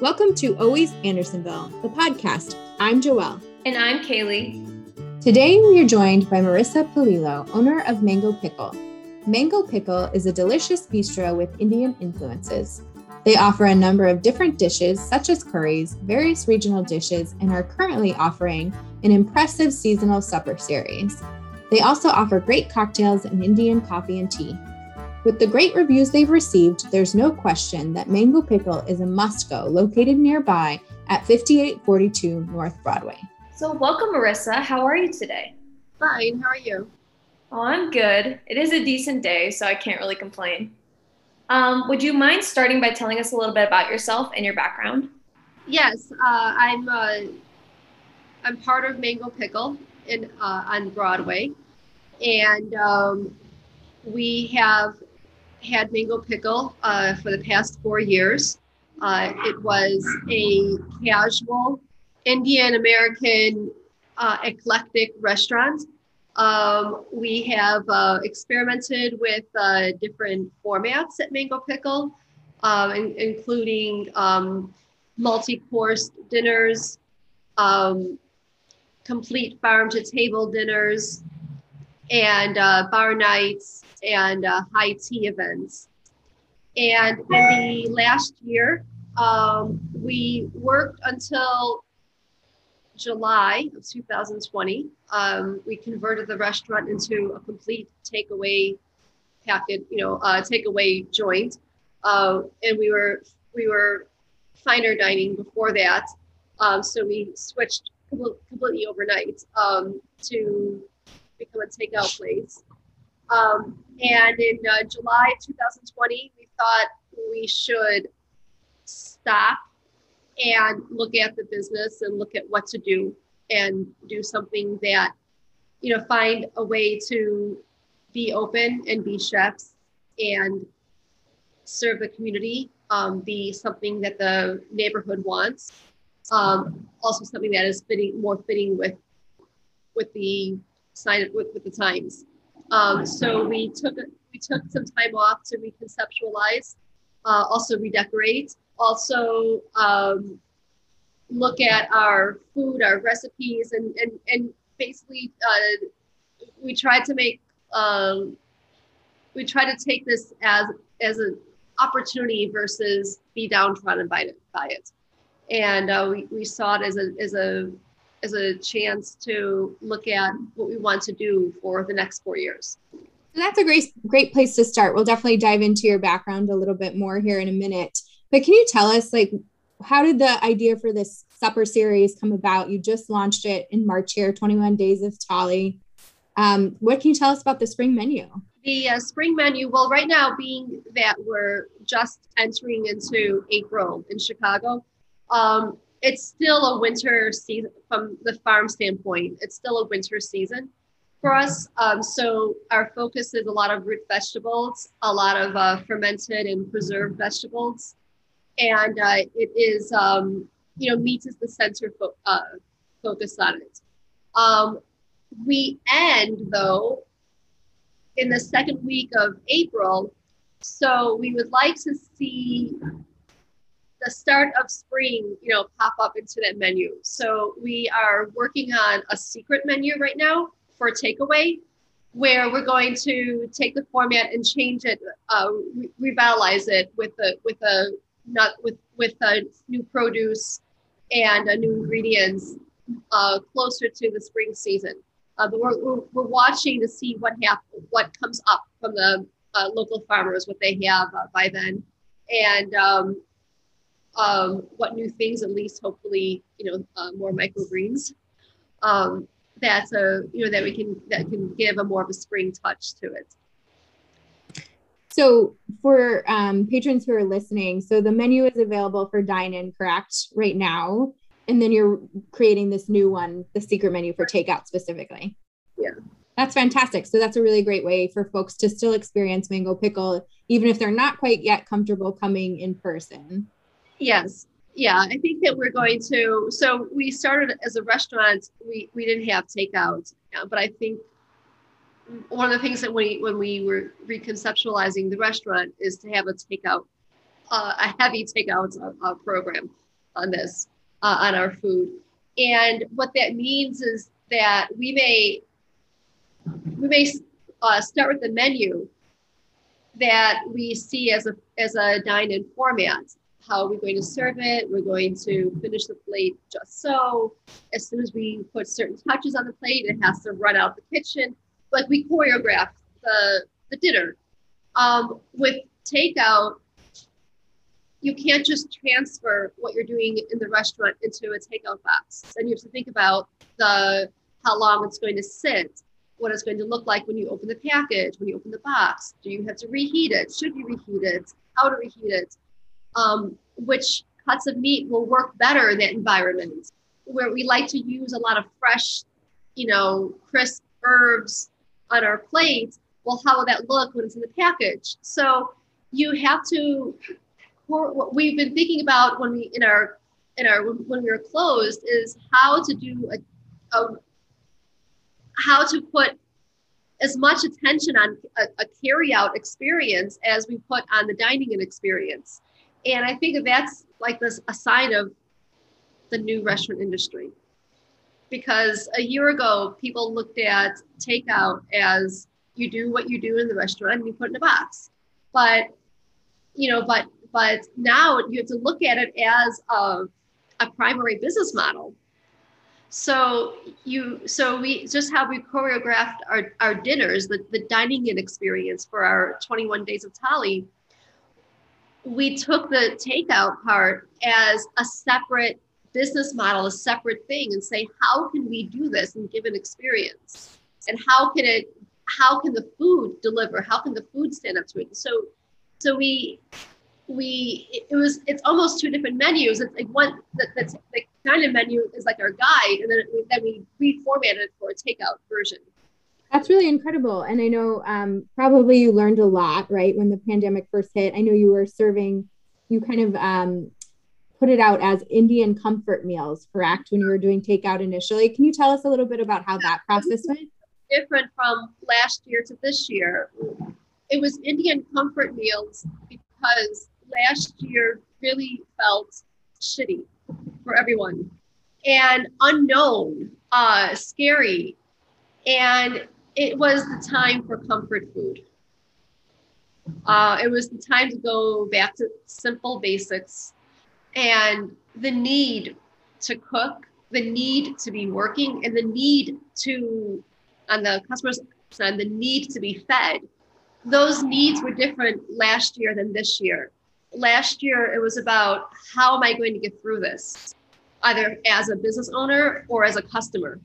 Welcome to Always Andersonville, the podcast. I'm Joelle. And I'm Kaylee. Today we are joined by Marissa Paolillo, owner of Mango Pickle. Mango Pickle is a delicious bistro with Indian influences. They offer a number of different dishes, such as curries, various regional dishes, and are currently offering an impressive seasonal supper series. They also offer great cocktails and Indian coffee and tea. With the great reviews they've received, there's no question that Mango Pickle is a must go located nearby at 5842 North Broadway. So, welcome, Marissa. How are you today? Fine. How are you? Oh, I'm good. It is a decent day, so I can't really complain. Um, would you mind starting by telling us a little bit about yourself and your background? Yes, uh, I'm. Uh, I'm part of Mango Pickle in uh, on Broadway, and um, we have had Mango Pickle uh, for the past four years. Uh, it was a casual Indian American uh, eclectic restaurant. Um, we have uh, experimented with uh, different formats at Mango Pickle, um, in, including um, multi course dinners, um, complete farm to table dinners, and uh, bar nights and uh, high tea events. And in the last year, um, we worked until July of 2020. Um, we converted the restaurant into a complete takeaway packet, you know, uh, takeaway joint. Uh, and we were we were finer dining before that. Um, so we switched completely overnight um, to become a takeout place. Um, and in uh, July 2020, we thought we should stop and look at the business and look at what to do and do something that, you know, find a way to be open and be chefs and serve the community, um, be something that the neighborhood wants. Um, also something that is fitting more fitting with with the sign with, with the times. Um, so we took we took some time off to reconceptualize, uh, also redecorate, also um, look at our food, our recipes, and and and basically uh, we tried to make um, we try to take this as as an opportunity versus be downtrodden by it by it, and uh, we we saw it as a as a as a chance to look at what we want to do for the next four years. That's a great great place to start. We'll definitely dive into your background a little bit more here in a minute. But can you tell us like how did the idea for this supper series come about? You just launched it in March here, 21 Days of Thali. Um, what can you tell us about the spring menu? The uh, spring menu, well, right now, being that we're just entering into April in Chicago, um, it's still a winter season from the farm standpoint. It's still a winter season for us. Um, so our focus is a lot of root vegetables, a lot of uh, fermented and preserved vegetables, and uh, it is um, you know meat is the center fo- uh, focus on it. Um, we end though in the second week of April, so we would like to see the start of spring, you know, pop up into that menu. So we are working on a secret menu right now for takeaway, where we're going to take the format and change it, uh, re- revitalize it with a with a not with with a new produce and a new ingredients uh, closer to the spring season. Uh, but we're, we're, we're, watching to see what happens, what comes up from the uh, local farmers, what they have uh, by then, and um, um, what new things, at least hopefully, you know, uh, more microgreens. Um, that's a you know that we can that can give a more of a spring touch to it. So for um, patrons who are listening, so the menu is available for dine-in, correct, right now, and then you're creating this new one, the secret menu for takeout specifically. Yeah. That's fantastic. So that's a really great way for folks to still experience mango pickle, even if they're not quite yet comfortable coming in person. Yes. Yeah, I think that we're going to. So we started as a restaurant. We we didn't have takeout, uh, but I think one of the things that we when we were reconceptualizing the restaurant is to have a takeout, uh, a heavy takeout uh, program. on this uh, on our food. And what that means is that we may we may uh, start with the menu that we see as a as a dine-in format. How are we going to serve it? We're going to finish the plate just so. As soon as we put certain touches on the plate, it has to run out the kitchen. Like we choreograph the the dinner. Um, with takeout, you can't just transfer what you're doing in the restaurant into a takeout box. And you have to think about the how long it's going to sit, what it's going to look like when you open the package, when you open the box. Do you have to reheat it? Should you reheat it? How to reheat it? Um, which cuts of meat will work better in that environment where we like to use a lot of fresh, you know, crisp herbs on our plates Well, how will that look when it's in the package? So you have to. What we've been thinking about when we in our in our when we were closed is how to do a, a how to put as much attention on a, a experience as we put on the dining in experience. And I think that's like this a sign of the new restaurant industry. Because a year ago, people looked at takeout as you do what you do in the restaurant and you put in a box. But, you know, but but now you have to look at it as a, a primary business model so you so we just how we choreographed our, our dinners the, the dining in experience for our 21 days of Thali we took the takeout part as a separate business model a separate thing and say how can we do this and give an experience and how can it how can the food deliver how can the food stand up to it so so we we it was it's almost two different menus. It's like one that, that's the kind of menu is like our guide, and then then we reformatted it for a takeout version. That's really incredible, and I know um, probably you learned a lot right when the pandemic first hit. I know you were serving, you kind of um, put it out as Indian comfort meals, correct? When you were doing takeout initially, can you tell us a little bit about how that process went? Different from last year to this year. It was Indian comfort meals because last year really felt shitty for everyone and unknown, uh, scary. And it was the time for comfort food. Uh, it was the time to go back to simple basics and the need to cook, the need to be working, and the need to, on the customer's side, the need to be fed. Those needs were different last year than this year last year it was about how am I going to get through this, either as a business owner or as a customer.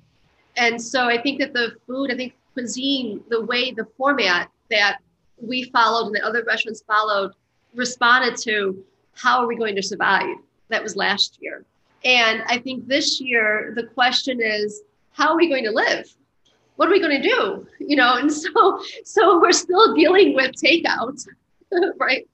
And so I think that the food, I think cuisine, the way, the format that we followed and the other restaurants followed responded to how are we going to survive? That was last year. And I think this year the question is how are we going to live? What are we going to do? You know, and so so we're still dealing with takeout, right?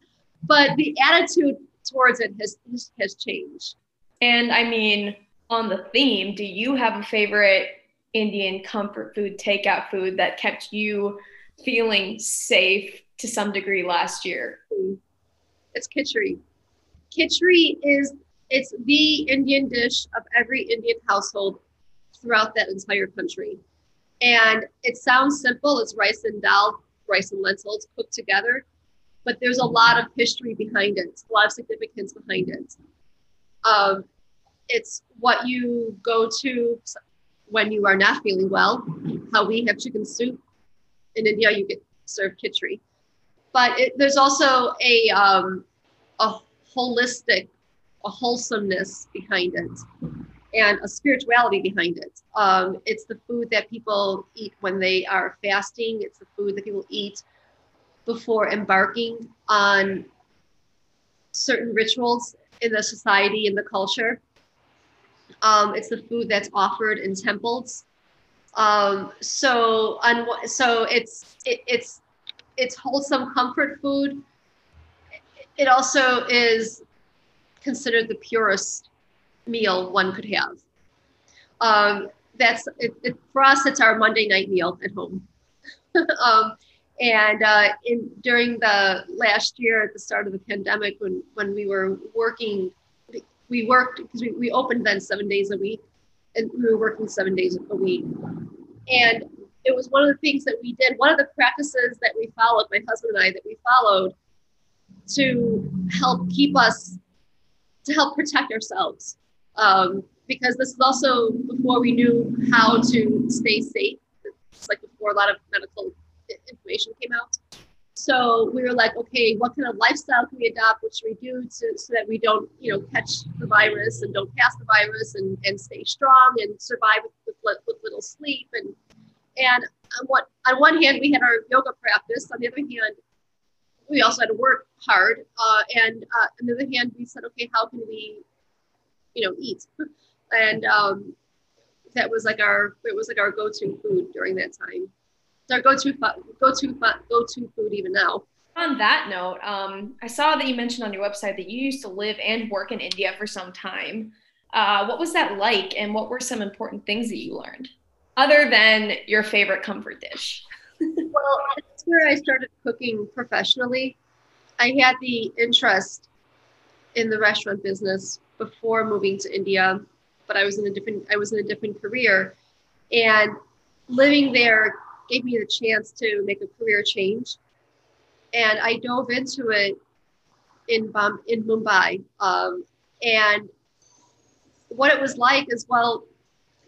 but the attitude towards it has has changed. And I mean, on the theme, do you have a favorite Indian comfort food, takeout food that kept you feeling safe to some degree last year? It's khichdi. Khichdi is it's the Indian dish of every Indian household throughout that entire country. And it sounds simple. It's rice and dal, rice and lentils cooked together but there's a lot of history behind it, a lot of significance behind it. Um, it's what you go to when you are not feeling well, how we have chicken soup. In India, you get served khichdi. But it, there's also a, um, a holistic, a wholesomeness behind it and a spirituality behind it. Um, it's the food that people eat when they are fasting. It's the food that people eat before embarking on certain rituals in the society and the culture. Um, it's the food that's offered in temples. Um, so, so it's it, it's it's wholesome comfort food. It also is considered the purest meal one could have. Um, that's it, it, for us. It's our Monday night meal at home. um, and uh, in during the last year at the start of the pandemic, when when we were working we worked because we, we opened then seven days a week and we were working seven days a week. And it was one of the things that we did, one of the practices that we followed, my husband and I, that we followed to help keep us, to help protect ourselves. Um, because this is also before we knew how to stay safe. It's like before a lot of medical information came out. So we were like, okay, what kind of lifestyle can we adopt? What should we do to, so that we don't, you know, catch the virus and don't pass the virus and, and stay strong and survive with, with, with little sleep and and on one, on one hand, we had our yoga practice. On the other hand, we also had to work hard. Uh, and uh, on the other hand, we said, okay, how can we, you know, eat? And um, that was like our it was like our go-to food during that time. It's our go-to go-to go-to food even now. On that note, um, I saw that you mentioned on your website that you used to live and work in India for some time. Uh, what was that like, and what were some important things that you learned? other than your favorite comfort dish? well, that's where I started cooking professionally. I had the interest in the restaurant business before moving to India, but I was in a different I was in a different career, and living there gave me the chance to make a career change, and I dove into it in in Mumbai, um, and what it was like as well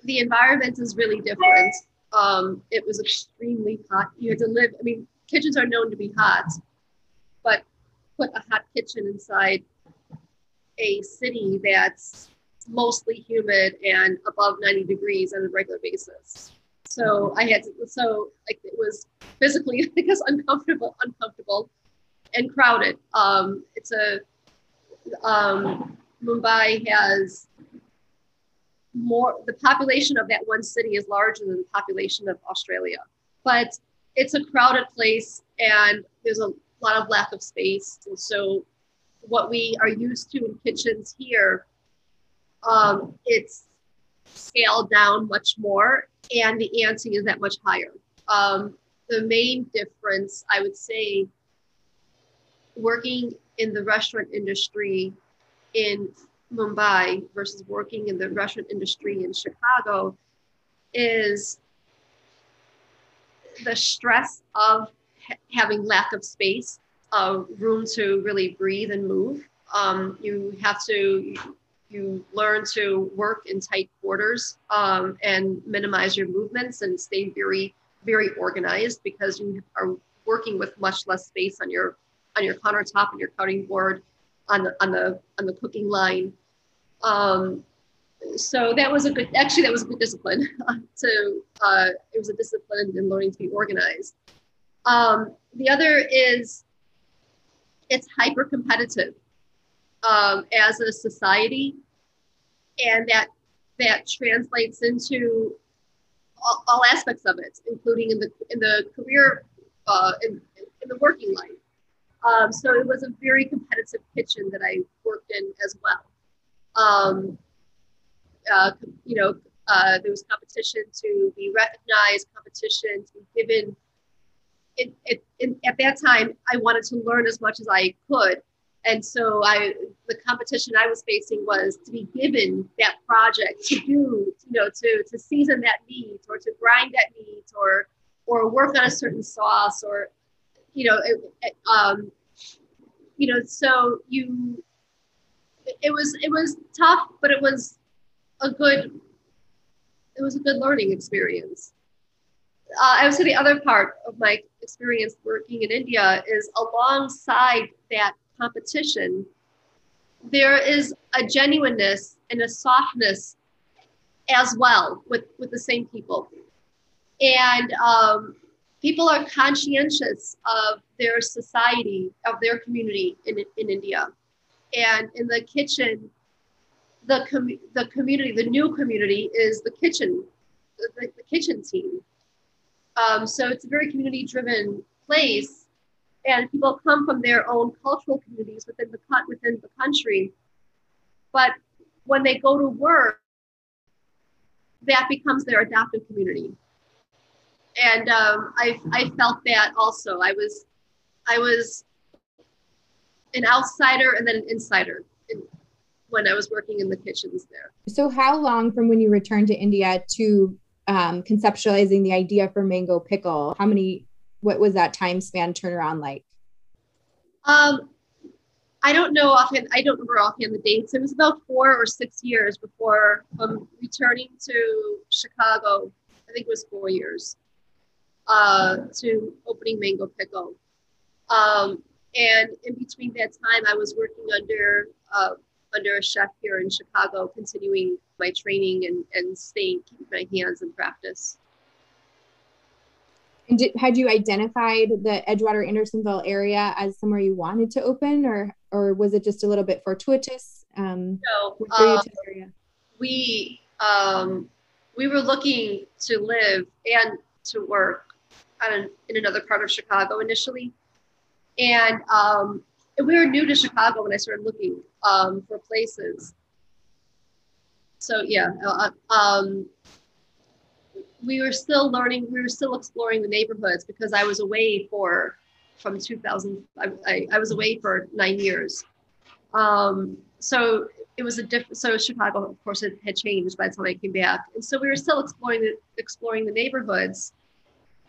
the environment is really different. Um, it was extremely hot. You had to live, I mean, kitchens are known to be hot, but put a hot kitchen inside a city that's mostly humid and above 90 degrees on a regular basis. So I had to, so like it was physically, I guess, uncomfortable, uncomfortable and crowded. Um, it's a, um, Mumbai has more the population of that one city is larger than the population of Australia. But it's a crowded place and there's a lot of lack of space. And so what we are used to in kitchens here, um, it's scaled down much more and the ante is that much higher. Um, the main difference, I would say, working in the restaurant industry in Mumbai versus working in the restaurant industry in Chicago is the stress of ha- having lack of space, uh, room to really breathe and move. Um, you have to you learn to work in tight quarters um, and minimize your movements and stay very very organized because you are working with much less space on your on your countertop and your cutting board on the on the on the cooking line. Um, so that was a good actually that was a good discipline to uh, it was a discipline in learning to be organized. Um, the other is it's hyper competitive um, as a society, and that that translates into all, all, aspects of it, including in the in the career uh, in, in the working life. Um, so it was a very competitive kitchen that I worked in as well. Um, uh, you know, uh, there was competition to be recognized, competition to be given. It, it, it, at that time, I wanted to learn as much as I could. And so I, the competition I was facing was to be given that project to do, you know, to, to season that meat or to grind that meat or, or work on a certain sauce or, you know, it, um, you know, so you, it was it was tough, but it was a good it was a good learning experience. Uh, I would say the other part of my experience working in India is alongside that competition, there is a genuineness and a softness as well with, with the same people. And um, people are conscientious of their society, of their community in, in India. And in the kitchen the com- the community the new community is the kitchen the, the kitchen team. Um, so it's a very community driven place and people come from their own cultural communities within the within the country but when they go to work that becomes their adoptive community and um, I, I felt that also i was i was an outsider and then an insider in, when I was working in the kitchens there. So, how long from when you returned to India to um, conceptualizing the idea for mango pickle? How many? What was that time span turnaround like? Um, I don't know offhand. I don't remember offhand the dates. It was about four or six years before um, returning to Chicago. I think it was four years uh, to opening Mango Pickle. Um, and in between that time, I was working under uh, under a chef here in Chicago, continuing my training and, and staying, keeping my hands in practice. And did, had you identified the Edgewater Andersonville area as somewhere you wanted to open, or or was it just a little bit fortuitous? Um, no, um, we um, we were looking to live and to work in another part of Chicago initially, and um, we were new to Chicago when I started looking um, for places. So yeah, uh, um, we were still learning. We were still exploring the neighborhoods because I was away for from 2000. I, I, I was away for nine years. Um, so it was a different. So Chicago, of course, it had changed by the time I came back, and so we were still exploring the exploring the neighborhoods,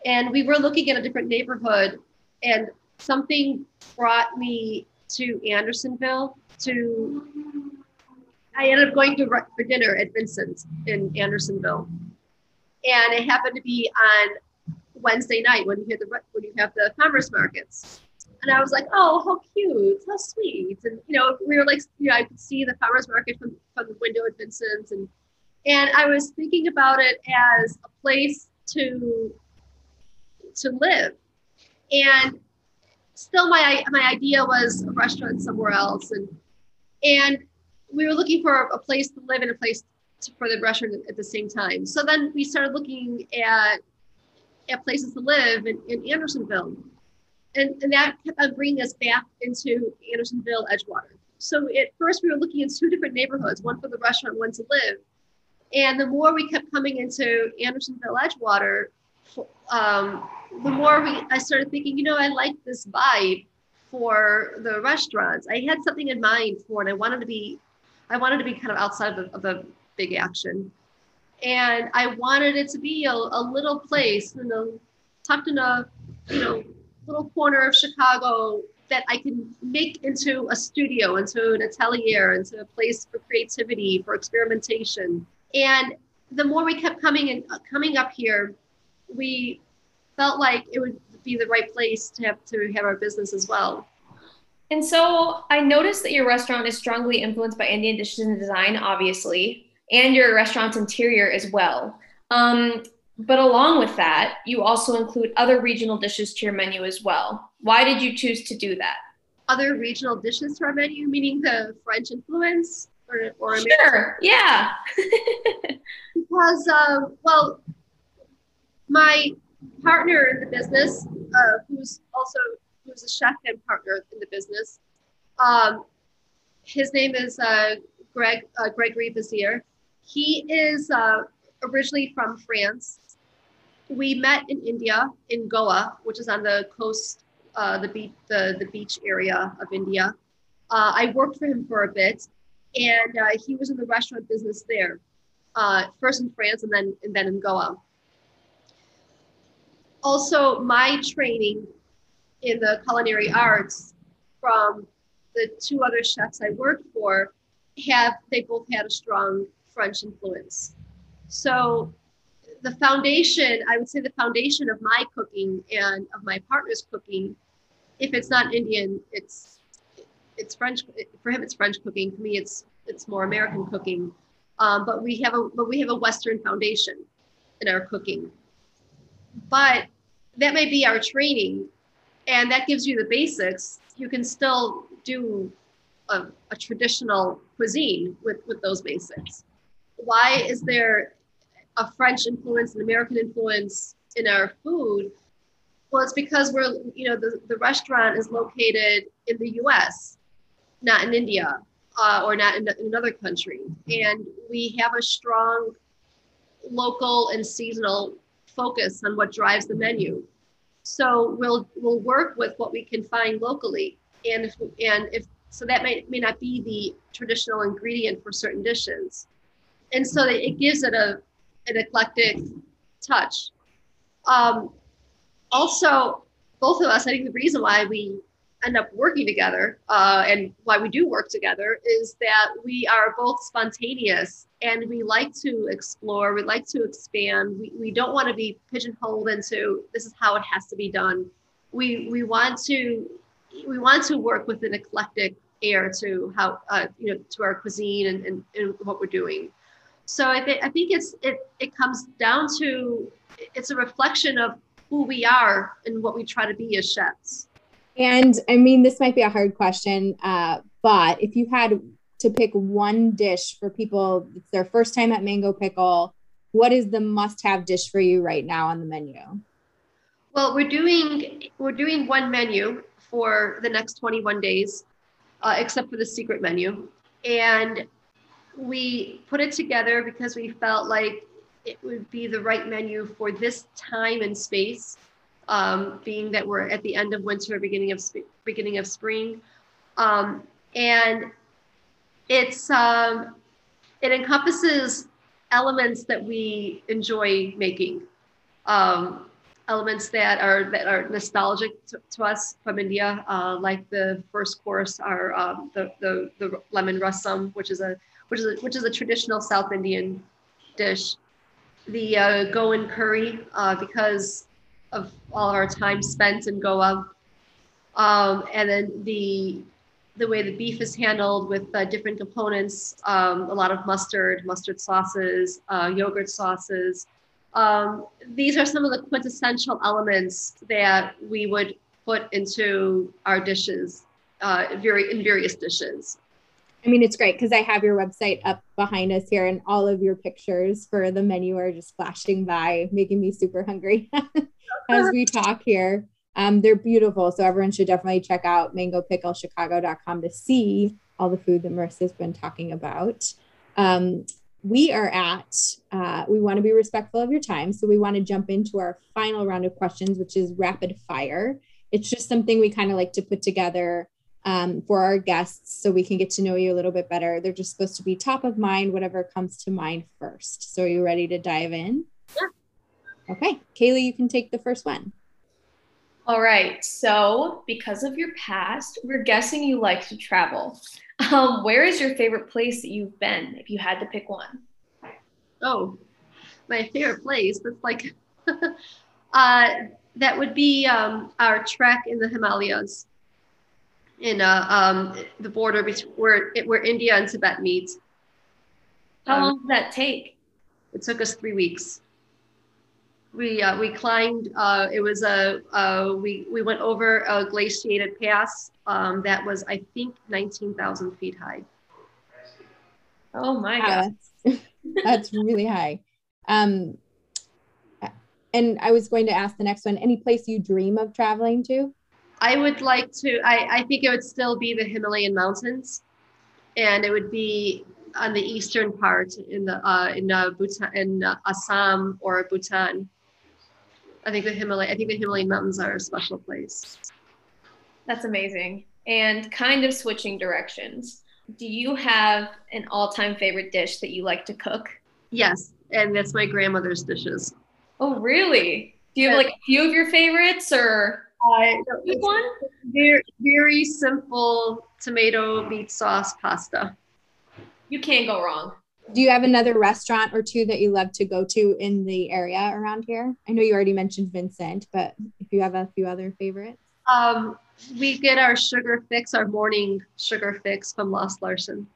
and we were looking at a different neighborhood, and something brought me to Andersonville to I ended up going to for dinner at Vincent's in Andersonville, and it happened to be on Wednesday night when you have the when you have the farmers markets. And I was like, oh, how cute, how sweet. And you know, we were like, you know, I could see the farmers market from, from the window at Vincent's and and I was thinking about it as a place to to live. And still my my idea was a restaurant somewhere else and and we were looking for a place to live and a place for the restaurant at the same time so then we started looking at at places to live in, in andersonville and, and that kept on bringing us back into andersonville edgewater so at first we were looking at two different neighborhoods one for the restaurant one to live and the more we kept coming into andersonville edgewater um, the more we, I started thinking, you know, I like this vibe for the restaurants. I had something in mind for it. I wanted to be, I wanted to be kind of outside of the, of the big action. And I wanted it to be a, a little place, you know, tucked in a, you know, little corner of Chicago that I can make into a studio, into an atelier, into a place for creativity, for experimentation. And the more we kept coming and uh, coming up here, we felt like it would be the right place to have to have our business as well. And so I noticed that your restaurant is strongly influenced by Indian dishes and design, obviously, and your restaurant's interior as well. Um, but along with that, you also include other regional dishes to your menu as well. Why did you choose to do that? Other regional dishes to our menu, meaning the French influence or, or American? sure, yeah. because, uh, well, my partner in the business, uh, who's also who's a chef and partner in the business, um, his name is uh, Greg uh, Gregory Vizier. He is uh, originally from France. We met in India in Goa, which is on the coast, uh, the beach, the, the beach area of India. Uh, I worked for him for a bit, and he was in the restaurant business there, first in France and then and then in Goa also my training in the culinary arts from the two other chefs I worked for have they both had a strong French influence. So the foundation, I would say the foundation of my cooking and of my partner's cooking, if it's not Indian, it's it's French. For him, it's French cooking. For me, it's it's more American cooking. Um, but we have a but we have a Western foundation in our cooking but that may be our training and that gives you the basics you can still do a, a, traditional cuisine with with those basics why is there a french influence and american influence in our food well it's because we're you know the, the restaurant is located in the us not in india uh, or not in, in another country and we have a strong local and seasonal focus on what drives the menu. So we'll we'll work with what we can find locally, and if and if So that may, may not be the traditional ingredient for certain dishes. And so it gives it a, an eclectic touch. Um, also, both of us, I think the reason why we end up working together uh, and why we do work together is that we are both spontaneous and we like to explore, we like to expand. We, we don't want to be pigeonholed into this is how it has to be done. We, we want to we want to work with an eclectic air to how uh, you know to our cuisine and, and, and what we're doing. So I think I think it's it it comes down to it's a reflection of who we are and what we try to be as chefs. And I mean, this might be a hard question, uh, but if you had to pick one dish for people, it's their first time at Mango Pickle, what is the must-have dish for you right now on the menu? Well, we're doing we're doing one menu for the next 21 days, uh, except for the secret menu, and we put it together because we felt like it would be the right menu for this time and space, um, being that we're at the end of winter, beginning of sp- beginning of spring, um, and it's um, it encompasses elements that we enjoy making, um, elements that are that are nostalgic to, to us from India, uh, like the first course are um, the, the the lemon rasam, which is a which is a, which is a traditional South Indian dish the uh, Goan curry uh, because of all of our time spent in Goa. Um, and then the the way the beef is handled with uh, different components, um, a lot of mustard, mustard sauces, uh, yogurt sauces. Um, these are some of the quintessential elements that we would put into our dishes, uh, very in various dishes. I mean, it's great because I have your website up behind us here, and all of your pictures for the menu are just flashing by, making me super hungry as we talk here. Um, they're beautiful. So everyone should definitely check out mangopicklechicago.com to see all the food that Marissa's been talking about. Um, we are at, uh, we want to be respectful of your time. So we want to jump into our final round of questions, which is rapid fire. It's just something we kind of like to put together um, for our guests so we can get to know you a little bit better. They're just supposed to be top of mind, whatever comes to mind first. So, are you ready to dive in? Yeah. Okay. Kaylee, you can take the first one. All right. So, because of your past, we're guessing you like to travel. Um, where is your favorite place that you've been if you had to pick one? Oh, my favorite place. That's like, uh, that would be um, our trek in the Himalayas in uh, um, the border between where where India and Tibet meet. How um, long did that take? It took us three weeks. We uh, we climbed. Uh, it was a uh, we we went over a glaciated pass um, that was I think nineteen thousand feet high. Oh my god, that's, that's really high. Um, and I was going to ask the next one. Any place you dream of traveling to? I would like to, I, I think it would still be the Himalayan mountains and it would be on the eastern part in the uh, in uh, Bhutan in uh, Assam or Bhutan. I think the Himalaya I think the Himalayan mountains are a special place. That's amazing. And kind of switching directions. Do you have an all-time favorite dish that you like to cook? Yes, and that's my grandmother's dishes. Oh, really? Do you have like a few of your favorites or uh, one? Very, very simple tomato meat sauce pasta. You can't go wrong. Do you have another restaurant or two that you love to go to in the area around here? I know you already mentioned Vincent, but if you have a few other favorites. Um, we get our sugar fix, our morning sugar fix from Lost Larson.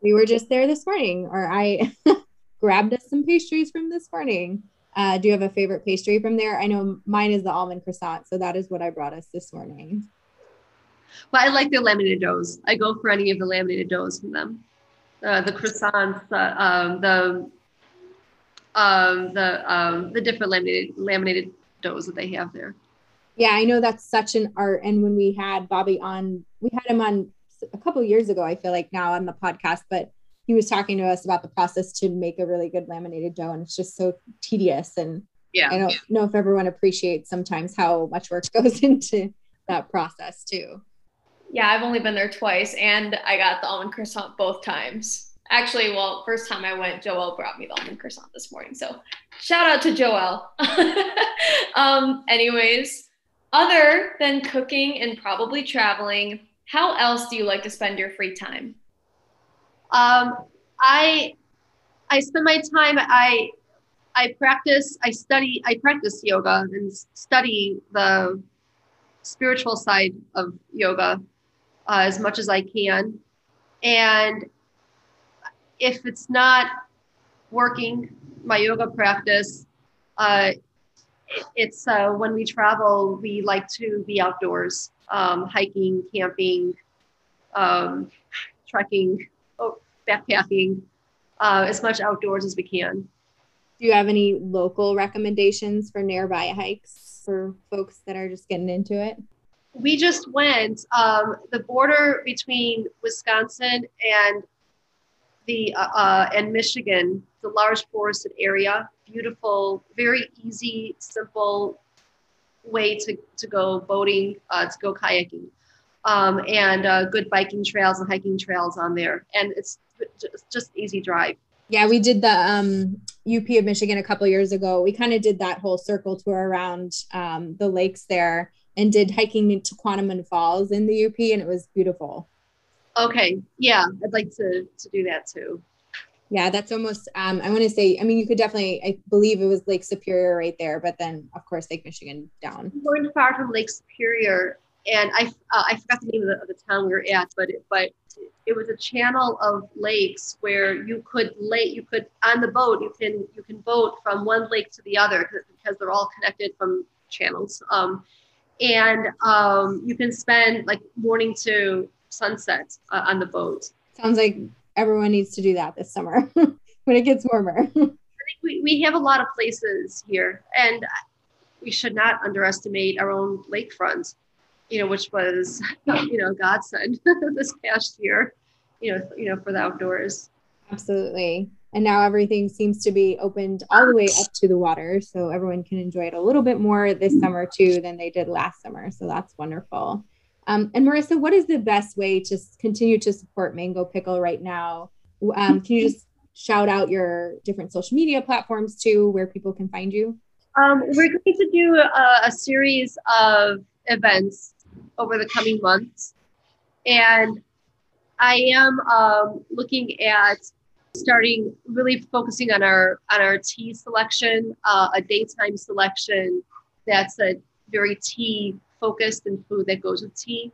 We were just there this morning, or I grabbed us some pastries from this morning. Uh, do you have a favorite pastry from there? I know mine is the almond croissant, so that is what I brought us this morning. Well, I like the laminated doughs. I go for any of the laminated doughs from them. Uh, the croissants, uh, um, the um, the um, the different laminated laminated doughs that they have there. Yeah, I know that's such an art. And when we had Bobby on, we had him on a couple years ago. I feel like now on the podcast, but he was talking to us about the process to make a really good laminated dough and it's just so tedious and yeah i don't know if everyone appreciates sometimes how much work goes into that process too Yeah, I've only been there twice, and I got the almond croissant both times. Actually, well, first time I went, Joelle brought me the almond croissant this morning. So shout out to Joelle. um, anyways, other than cooking and probably traveling, how else do you like to spend your free time? Um, I I spend my time. I I practice. I study. I practice yoga and study the spiritual side of yoga uh, as much as I can. And if it's not working, my yoga practice, uh, it's uh, when we travel, we like to be outdoors, um, hiking, camping, um, trekking, backpacking, uh, as much outdoors as we can. Do you have any local recommendations for nearby hikes for folks that are just getting into it? We just went um, the border between Wisconsin and the uh, uh, and Michigan, the large forested area, beautiful, very easy, simple way to, to go boating, uh, to go kayaking, um, and uh, good biking trails and hiking trails on there. And it's just, just easy drive. Yeah, we did the um, UP of Michigan a couple years ago. We kind of did that whole circle tour around um, the lakes there and did hiking into Quannaman Falls in the UP, and it was beautiful. Okay, yeah, I'd like to to do that too. Yeah, that's almost. Um, I want to say. I mean, you could definitely. I believe it was Lake Superior right there, but then of course Lake Michigan down. We weren't far from Lake Superior, and I uh, I forgot the name of the, of the town we were at, but it, but it was a channel of lakes where you could lay you could on the boat you can you can boat from one lake to the other because they're all connected from channels. Um, and um, you can spend like morning to sunset uh, on the boat. Sounds like everyone needs to do that this summer when it gets warmer. I think we, we have a lot of places here, and we should not underestimate our own lakefront, you know, which was, you know, godsend this past year, you know, you know, for the outdoors. Absolutely. And now everything seems to be opened all the way up to the water. So everyone can enjoy it a little bit more this summer too than they did last summer. So that's wonderful. Um, and Marissa, what is the best way to continue to support Mango Pickle right now? Um, can you just shout out your different social media platforms too, where people can find you? Um, we're going to do a, a, series of events over the coming months. And I am um, looking at starting really focusing on our on our tea selection, uh, a daytime selection that's a very tea focused and food that goes with tea.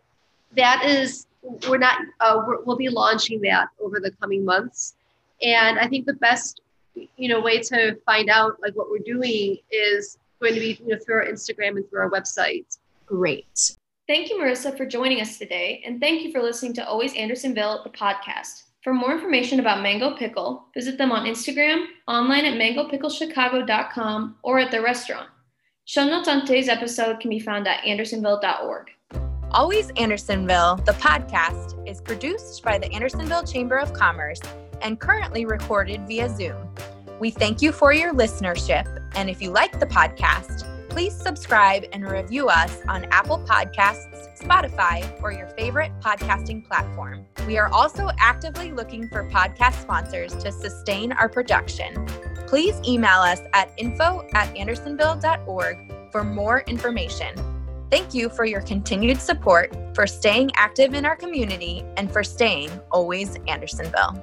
That is, we're not, uh, we will be launching that over the coming months. And I think the best, you know, way to find out like what we're doing is going to be you know, through our Instagram and through our website. Great. Thank you, Marissa, for joining us today. And thank you for listening to Always Andersonville, the podcast. For more information about Mango Pickle, visit them on Instagram, online at mangopicklechicago.com, or at their restaurant. Show notes on today's episode can be found at andersonville.org. Always Andersonville, the podcast, is produced by the Andersonville Chamber of Commerce and currently recorded via Zoom. We thank you for your listenership, and if you like the podcast, please subscribe and review us on Apple Podcasts, Spotify, or your favorite podcasting platform. We are also actively looking for podcast sponsors to sustain our production please email us at info at andersonville.org for more information. Thank you for your continued support, for staying active in our community, and for staying always Andersonville.